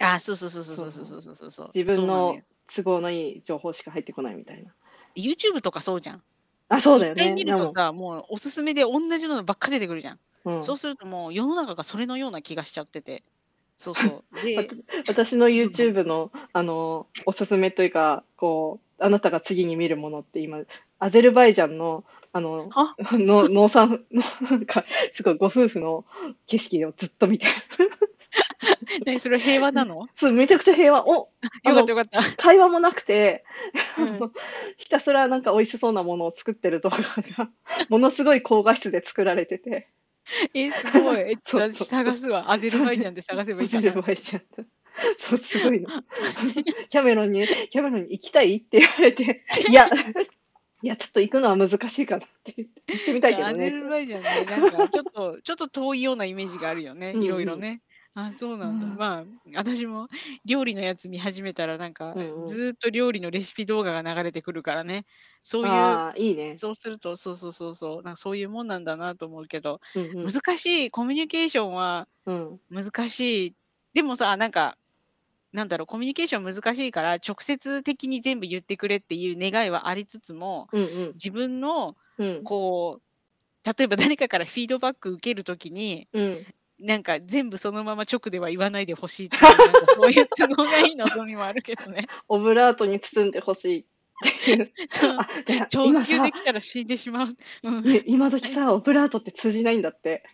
あ、そうそうそうそうそうそうそうそうそう。自分の都合のいい情報しか入ってこないみたいな。YouTube とかそうじゃん。あ、そうだよね。一回見るとさ、もうおすすめで同じのばっか出てくるじゃん。うんそうするともう世の中がそれのような気がしちゃってて。そうそう。で、私の YouTube の、あの、おすすめというか、こう、あなたが次に見るものって今、アゼルバイジャンの、あの、あの農産の、なんか、すごいご夫婦の景色をずっと見てる。何それ平和なの？そう、めちゃくちゃ平和。お、よかったよかった。会話もなくて、うんひたすらなんか美味しそうなものを作ってる動画が、ものすごい高画質で作られてて、え、すごい。え、探すわ。アゼルバイジャンで探せばいアゼルいかな。バイジャンだ。そう、すごいの。キャメロンに、キャメロンに行きたいって言われて、いや、いや、ちょっと行くのは難しいかなって言って、行ってみたいけどアゼね。ルバイジャンね、なんかちょっと、ちょっと遠いようなイメージがあるよね。いろいろね。あ、そうなんだ。うんまあ、私も料理のやつ見始めたら、なんか、うんうんずーっと料理のレシピ動画が流れてくるからね。そういう、ああ、いいね。そうすると、そうそうそうそう、なんかそういうもんなんだなと思うけど、うんうん難しい、コミュニケーションはうん難しい。でもさ、なんか、なんだろう、コミュニケーション難しいから、直接的に全部言ってくれっていう願いはありつつも、うんうん自分の、うんこう、例えば誰かからフィードバック受けるときに、うんなんか全部そのまま直では言わないでほしいっていう、なんかそういう都合がいい望みもあるけどね。オブラートに包んでほしいっていう。そうあ、じゃあ長今さ級で、きたら死んでしまう。うん、ね今時さ、オブラートって通じないんだって。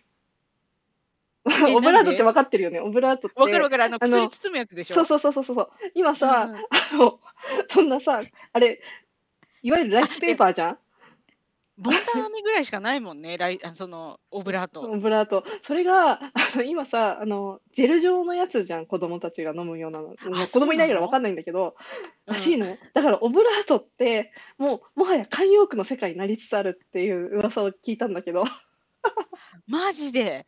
えオブラートって分かってるよね。オブラートって。わかるわかる、あの薬包むやつでしょ？そうそうそうそうそう。今さ、うんうんあの、そんなさ、あれ、いわゆるライスペーパーじゃん？ボンタンアメぐらいしかないもんね、ライあそのオブラート。オブラート。それが、あの今さ、あの、ジェル状のやつじゃん、子供たちが飲むようなの。子供いないから分かんないんだけど、うんらしいの。だから、オブラートって、もう、もはや慣用句の世界になりつつあるっていう噂を聞いたんだけど。マジで？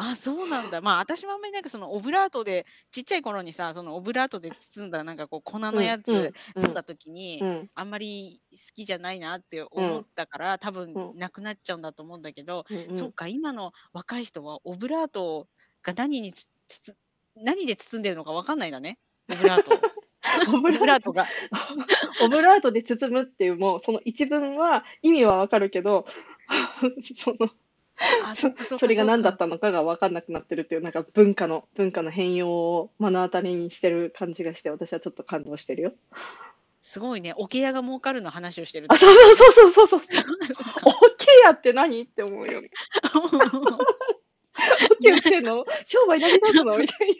あ、そうなんだ。まあ、私もあんまりなんかそのオブラートで、ちっちゃい頃にさ、そのオブラートで包んだなんかこう粉のやつうん飲んだ時に、うんあんまり好きじゃないなって思ったから、多分うんなくなっちゃうんだと思うんだけど、うんうんそっか、今の若い人はオブラートが何につつ何で包んでるのかわかんないんだね。オブラートを。オブオブラートが。オブラートで包むっていうもうその一文は意味はわかるけど そのあそれが何だっそたのかが分かんなくなってるっていうなんか文化の文化の変容を目の当たりにしてる感じがして私はちょっと感動してるよ。すごいね。桶屋が儲かるの話をしてる。あそうそうそうそうそうそう。そっかオッケーやって何って思うよね。オッケーってんの？商売成り立つの？みたいな。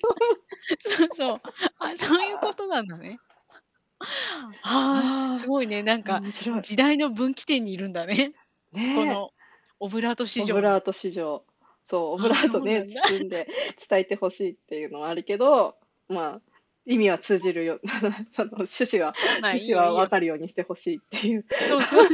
そうそう。あ、そういうことなんだね。はあ、すごいね。なんか。時代の分岐点にいるんだね。ねえこのオブラート市場。オブラート市場。そう、オブラートね、そうなんだ包んで伝えてほしいっていうのはあるけど、まあ、意味は通じるよ。あの趣旨は、まあい趣旨いよいいよは分かるようにしてほしいっていう。そうそう。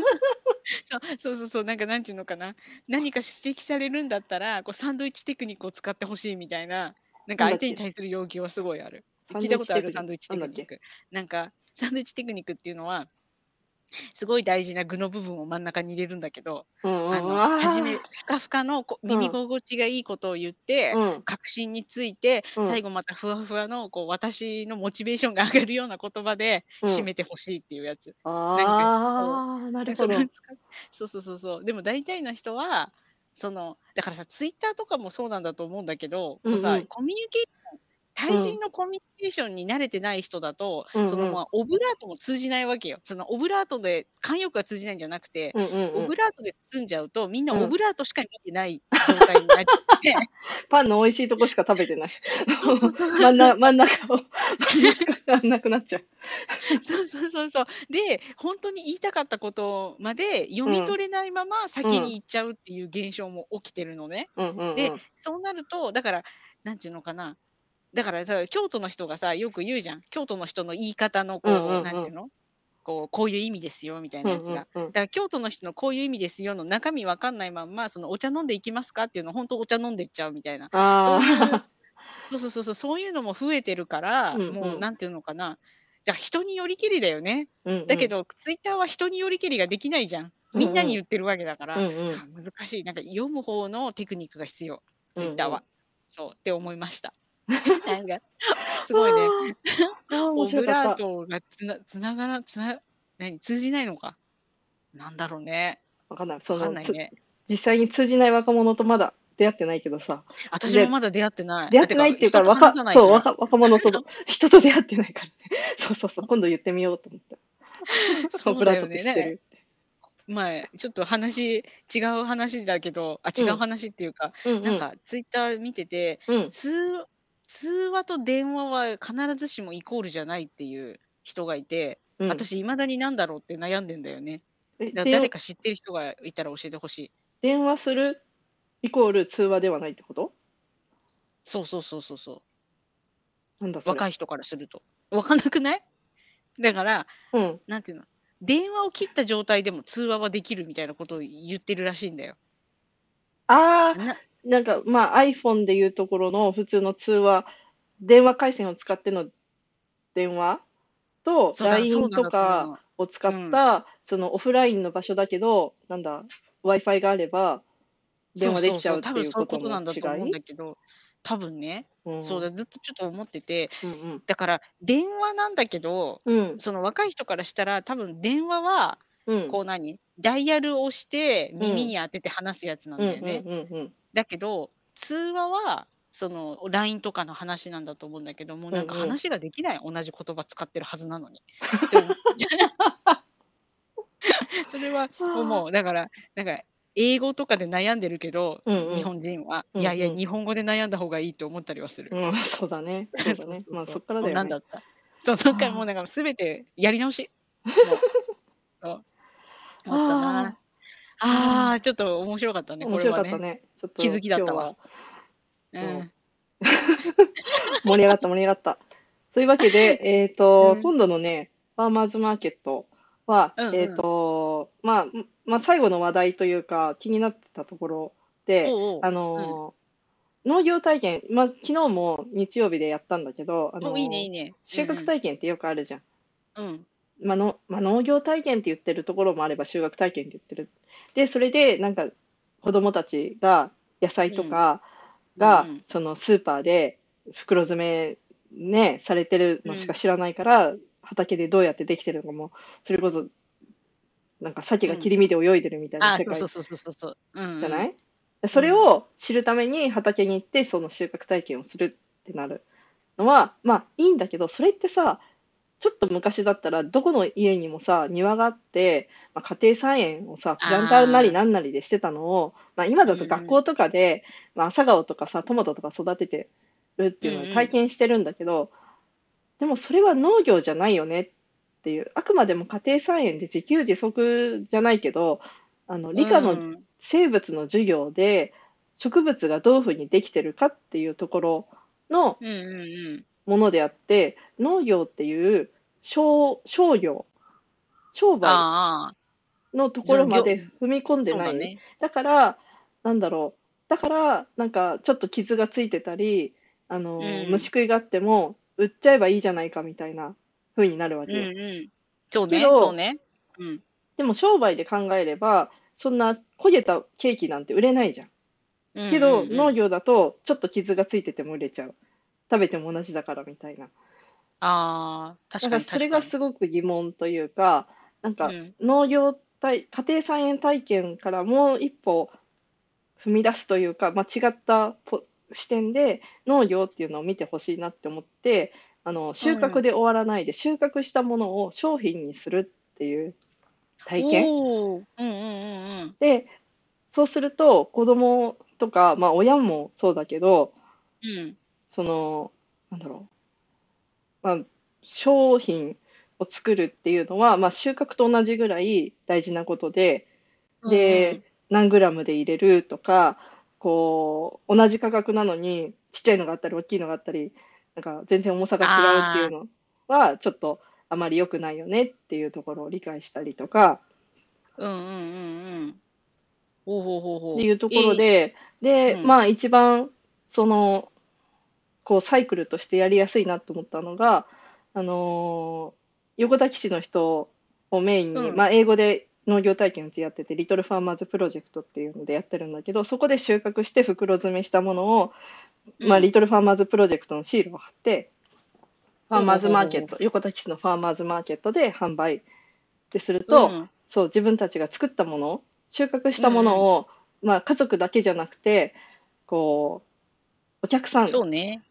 そうそうそうそう、なんかなんていうのかな。何か指摘されるんだったら、こうサンドイッチテクニックを使ってほしいみたいな、なんか相手に対する要求はすごいある。聞いたことある？サンドイッチテクニック。なんか、サンドイッチテクニックっていうのは、すごい大事な具の部分を真ん中に入れるんだけど、うんうん。あの、初め、ふかふかのこうん。耳心地がいいことを言って、うん。確信について、うん。最後またふわふわの、こう、私のモチベーションが上がるような言葉で、うん。締めてほしいっていうやつ。ああ、なるほど。そうそうそうそう。でも大体の人は、その、だからさ、ツイッターとかもそうなんだと思うんだけど、こうさうんうん。コミュニケーション、対人のコミュニケーションに慣れてない人だと、うんうんそのまあ、オブラートも通じないわけよ。そのオブラートで慣用句が通じないんじゃなくて、うんうんうんオブラートで包んじゃうと、みんなうんオブラートしか見てない状態になっちゃって、パンの美味しいとこしか食べてない。そうそうそう真ん中、真ん中を、真ん中がなくなっちゃう。そうそうそうそう。で、本当に言いたかったことまで読み取れないまま先に行っちゃうっていう現象も起きてるのね。うんうんうん。で、そうなると、だから、なんていうのかな。だからさ、京都の人がさ、よく言うじゃん。京都の人の言い方の、こう、うんうんうんなんていうの？こう、こういう意味ですよ、みたいなやつが。うんうんうんだから京都の人のこういう意味ですよの中身わかんないまんま、そのお茶飲んでいきますかっていうの、本当お茶飲んでっちゃうみたいな。ああ、そうそうそうそう、そういうのも増えてるから、うんうんもうなんていうのかな。じゃあ人によりけりだよね。うんうんだけ、ど、ツイッターは人によりけりができないじゃん。みんなに言ってるわけだから、うんうんあ難しい。なんか読む方のテクニックが必要。ツイッターは。うんそうって思いました。なんか、すごいね。オブラー。トがつなつながら、つな、何、通じないのか？なんだろうね。わかんない。そわかんないね。実際に通じない若者とまだ出会ってないけどさ、私もまだ出会ってない。出会ってないっていうか、だ若そう、若若者と、人と出会ってないからね。そうそうそう、今度言ってみようと思って。そうオブラート。って知ってる。まあ、ちょっと話、違う話だけど、あ、違う話っていうか、うんうん。なんか、ツイッター見てて、うん。通通話と電話は必ずしもイコールじゃないっていう人がいて、うん、私、いまだになんだろうって悩んでんだよね。えだから誰か知ってる人がいたら教えてほしい。電話するイコール通話ではないってこと？そうそうそうそうそう。なんだそれ？若い人からすると。わかんなくない？だから、うん。なんていうの？電話を切った状態でも通話はできるみたいなことを言ってるらしいんだよ。ああ、ななんかまあ iPhone でいうところの普通の通話、電話回線を使っての電話とそうだ LINE とそうなんだと思かを使った、そのオフラインの場所だけど、なんだ、Wi-Fi があれば電話できちゃうっ多分そういうい？うここととなんだと思うんだけど、多分ね、うんそうだ、ずっとちょっと思ってて、うんだから電話なんだけど、うん。うん。その若い人からしたら、多分電話は、うん。こう何？ダイヤルを押して耳に当てて話すやつなんうんだよね。うんうんうん。だけど、通話は、その LINE とかの話なんだと思うんだけども、なんかうんうん話ができない、同じ言葉使ってるはずなのに。それは思う。だから、なんか、英語とかで悩んでるけど、うんうん日本人は、うんうんいやいや、日本語で悩んだ方がいいと思ったりはする。うん、そうだね。そうだね。まあそっからだよね。なんだった。そう、そっからもうなんかすべてやり直し。もうそう思ったな。ああ、ちょっと面白かったね、こ面。白かったね。ちょっと気づきだったわうん。盛り上がった盛り上がった。そういうわけで、えっと、うん今度のね、ファーマーズマーケットは、うんうんえっと、まあ、まあ、最後の話題というか、気になってたところで、おうおうあのー農業体験、まあ、昨日も日曜日でやったんだけど、あのいいね、いいね。収穫体験ってよくあるじゃん。うんうん。まあのまあ、農業体験って言ってるところもあれば収穫体験って言ってる。で、それでなんか子供たちが野菜とかが、そのスーパーで袋詰めね、されてるのしか知らないから、畑でどうやってできてるのかも、それこそなんか鮭が切り身で泳いでるみたいなあ、世界じゃない、それを知るために畑に行ってその収穫体験をするってなるのはまあいいんだけどそれってさちょっと昔だったらどこの家にもさ庭があって、まあ、家庭菜園をさプランターなりなんなりでしてたのをまあ、今だと学校とかで、まあ、朝顔とかさトマトとか育ててるっていうのを体験してるんだけど、でもそれは農業じゃないよねっていうあくまでも家庭菜園で自給自足じゃないけどあの理科のうん。生物の授業で植物がどういうふうにできてるかっていうところのうんうんうん。ものであって農業っていう商商業商売のところまで踏み込んでないね。だからなんだろうだからなんかちょっと傷がついてたりあの、うん虫食いがあっても売っちゃえばいいじゃないかみたいな風になるわけうんよ。うん。そうね、そうね。うん。でも商売で考えれば、そんな焦げたケーキなんて売れないじゃん。うんけど、農業だと、ちょっと傷がついてても売れちゃう。食べても同じだからみたいな。ああ、確かにだからそれがすごく疑問というか、なんかうん農業体、家庭菜園体験からもう一歩踏み出すというか、まあ、違ったポ視点で農業っていうのを見てほしいなって思って、あの収穫で終わらないで、収穫したものを商品にするっていう体験。おーうんうんうんうん。で、そうすると子供とか、まあ親もそうだけど、うん。その、なんだろう、まあ、商品を作るっていうのは、まあ、収穫と同じぐらい大事なことで、で、何グラムで入れるとか、こう、同じ価格なのに、ちっちゃいのがあったり、大きいのがあったり、なんか全然重さが違うっていうのは、ちょっとあまり良くないよねっていうところを理解したりとか、うんうんうんうん。ほうほうほうほう。っていうところで、で、うんまあ一番、その、こうサイクルとしてやりやすいなと思ったのが、あのー横田基地の人をメインに、うん。まあ英語で農業体験うちやってて、リトルファーマーズプロジェクトっていうのでやってるんだけど、そこで収穫して袋詰めしたものを、まあうんリトルファーマーズプロジェクトのシールを貼って、ファーマーズマーケッほト、横田基地のファーマーズマーケットで販売ってするうと、ん。そう、自分たちが作ったもの、収穫したものを、まあ、家族だけじゃなくて、こう、お客さん。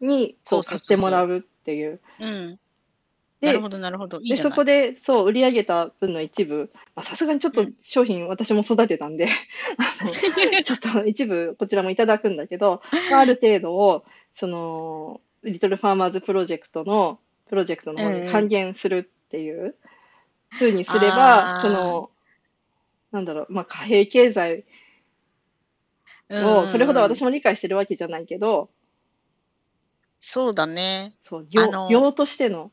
にこそう買ってもらうっていう。なるほどなるほど。いいで。そこで、そう、売り上げた分の一部、まあさすがにちょっとうん商品私も育てたんで、ちょっと一部こちらもいただくんだけど、まあある程度を、その、リトルファーマーズプロジェクトの、プロジェクトの方に還元するっていう風にすれば、あーその、なんだろう、まあ貨幣経済うんをそれほど私も。も理解してるわけじゃないけど、そうだね。そう、業あの業としての、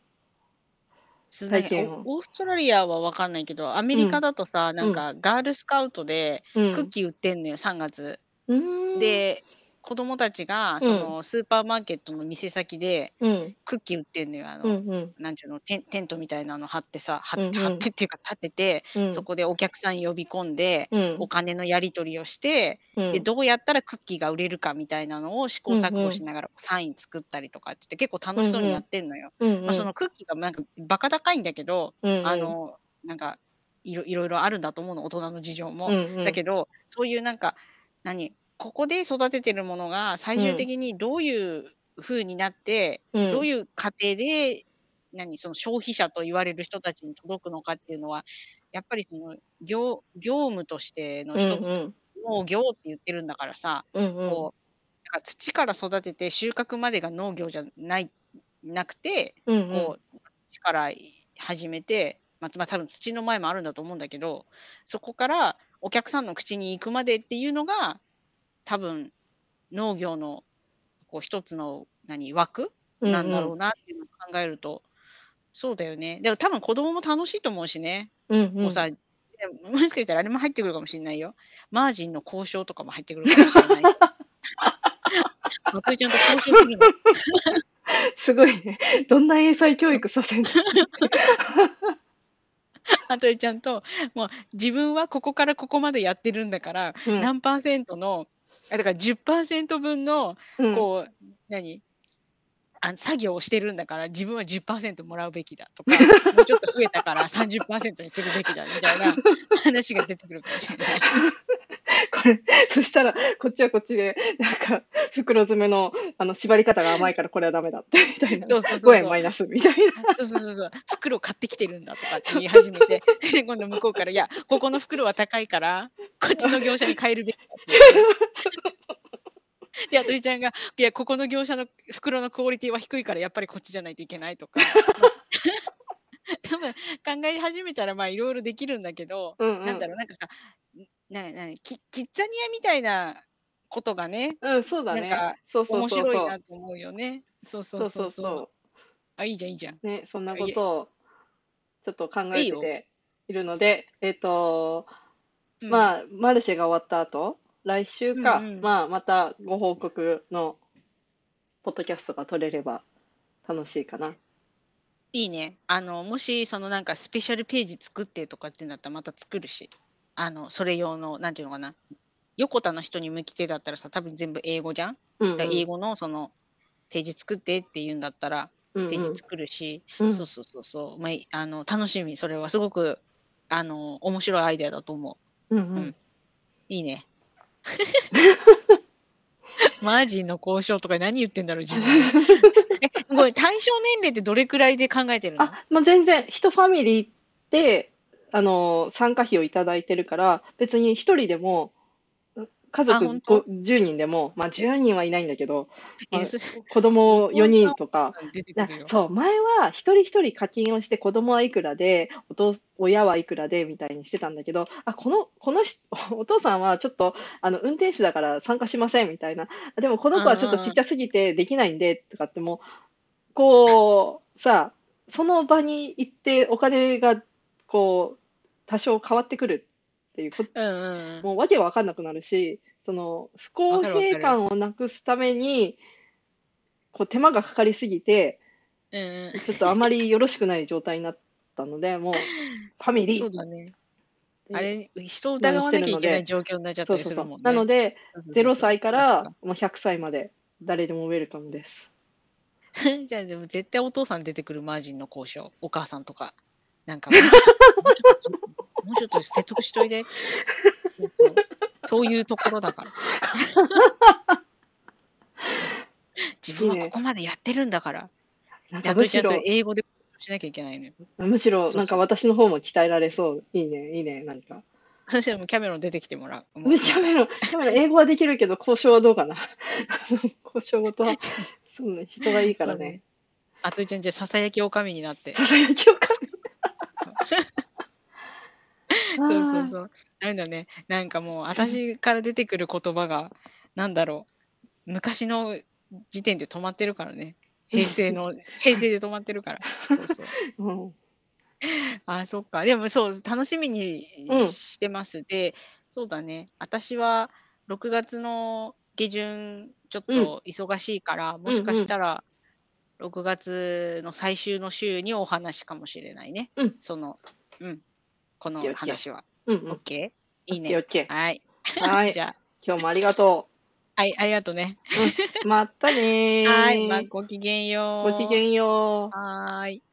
そう体験を。オオーストラリアは分かんないけど、アメリカだとさ、なんかガールスカウトでうん。クッキー売ってんのよ、3月。うーん、で、子供たちがそのスーパーマーケットの店先でうん、クッキー売ってんのよ。あの、うん、うん、なんていうのテン、トみたいなの張ってさ、張って、ってっていうか立てて、うん、そこでお客さん呼び込んで、うん、お金のやり取りをして、うん、で、どうやったらクッキーが売れるかみたいなのを試行錯誤しながらサイン作ったりとかって結構楽しそうにやってんのよ。うん、うん、まあ、そのクッキーがなんかバカ高いんだけど、うん、うん、あの、なんかいろいろいろあるんだと思うの、大人の事情も。うん、うん、だけど、そういうなんか、何、ここで育ててるものが最終的にどういう風になって、うん、どういう過程で、何、その消費者と言われる人たちに届くのかっていうのは、やっぱりその業業務としての一つ、うん、農業って言ってるんだからさ、うん、うん、こう、なんか土から育てて収穫までが農業じゃない、なくて、うん、うん、こう、土から始めて、まあ、まあ、多分土の前もあるんだと思うんだけど、そこからお客さんの口に行くまでっていうのが、多分農業のこう一つの何枠なんだろうなっていうのを考えると、そうだよね。でも多分子供も楽しいと思うしね。うん、うん、こうさ、でもしかしたらあれも入ってくるかもしれないよ。マージンの交渉とかも入ってくるかもしれないし。まつりちゃんと交渉するの。すごいね。どんな英才教育させんの？まつりちゃんと、もう自分はここからここまでやってるんだから、うん何パーセントの、あだから10%分の、うんこう、何？あ作業をしてるんだから自分は10%もらうべきだとか、もうちょっと増えたから30%にするべきだみたいな話が出てくるかもしれない。これ、そしたら、こっちはこっちで、なんか、袋詰めの、あの、縛り方が甘いからこれはダメだって、みたいな。そうそうそうそう5円マイナス、みたいな。そうそうそうそう、袋買ってきてるんだとかって言い始めて、で今度向こうから、いや、ここの袋は高いから、こっちの業者に変えるべきだって。で、あとりちゃんが、いや、ここの業者の袋のクオリティは低いから、やっぱりこっちじゃないといけないとか。多分考え始めたら、まあ、いろいろできるんだけど、うんうんなんだろう、なんかさ、ななキキッザニアみたいなことがね、うん、そうだねなんか。そうそう面。白いなと思うよね。そうそそううそううそうあ、いいじゃん、いいじゃん。う。ね、そんなことを、ちょっと考えてているので、えっと、うんまあ、マルシェが終わった後、来週か、うんうんまあ、またご報告の、ポッドキャストが取れれば楽しいかな。いいね。あの、もし、そのなんかスペシャルページ作ってとかってなったらまた作るし、あの、それ用の、なんていうのかな。横田の人に向き手だったらさ、多分全部英語じゃん、うんうん英語のその、ページ作ってって言うんだったら、うんページ作るし、うんそうそうそうそう、まあい、あの、楽しみ。それはすごく、あの、面白いアイデアだと思う。うんううんんいいね。マージンの交渉とか何言ってんだろう、自分で。え、これ対象年齢ってどれくらいで考えてるの？あ、まあ、全然、一ファミリーで、あの、参加費をいただいてるから、別に一人でも、家あ族本当？ご10人でも、まあ10人はいないんだけど、まあ子供4人とか、そう、前は一人一人課金をして子供はいくらで、お父親はいくらでみたいにしてたんだけど、あ、この、この人、お父さんはちょっと、あの、運転手だから参加しませんみたいな。あでもこの子はちょっとちっちゃすぎてできないんで、とかってもう、こう、さ、その場に行ってお金が、こう、多少変わってくるっていうこうんうんうん。もうわけわかんなくなるし、その不公平感をなくすために、こう手間がかかりすぎて、うんうんちょっとあまりよろしくない状態になったので、もうファミリーそうだね。であれ、人を疑わなきゃいけない状況になっちゃったりするもんね。なので、そうそうそう0歳からもう100歳まで誰でもウェルカムです。じゃあでも絶対お父さん出てくるマージンの交渉、お母さんとか。なんかもうちょっと、もうちょっと説得しといて。そういうところだから。自分はここまでやってるんだから。なんかむしろ、英語でしなきゃいけないのよ。むしろなんか私の方も鍛えられそう。いいね、いいね、なんか。そしたらキャメロン出てきてもらう。キャメロン、キャメロン英語はできるけど交渉はどうかな。交渉ごとは、そうね、人がいいからね。あといちゃんじゃあささやきおかみになって。ささやきをか そうそうそう。あれだね。なんかもう、私から出てくる言葉が、なんだろう。昔の時点で止まってるからね。平成の、平成で止まってるから。そうそう。うんあ、そっか。でもそう、楽しみにうんしてます。で、そうだね。私は6月の下旬、ちょっと忙しいから、もしかしたら、6月の最終の週にお話かもしれないね。うんその、うん。この話は。うんうん。OK? いいね。オッケーオッケはい。ー。はい。じゃ今日もありがとあ、はい、ありがとうね。う。うんまたねー。はい、まあ、ごきげんよう。ごきげんよう。はーい。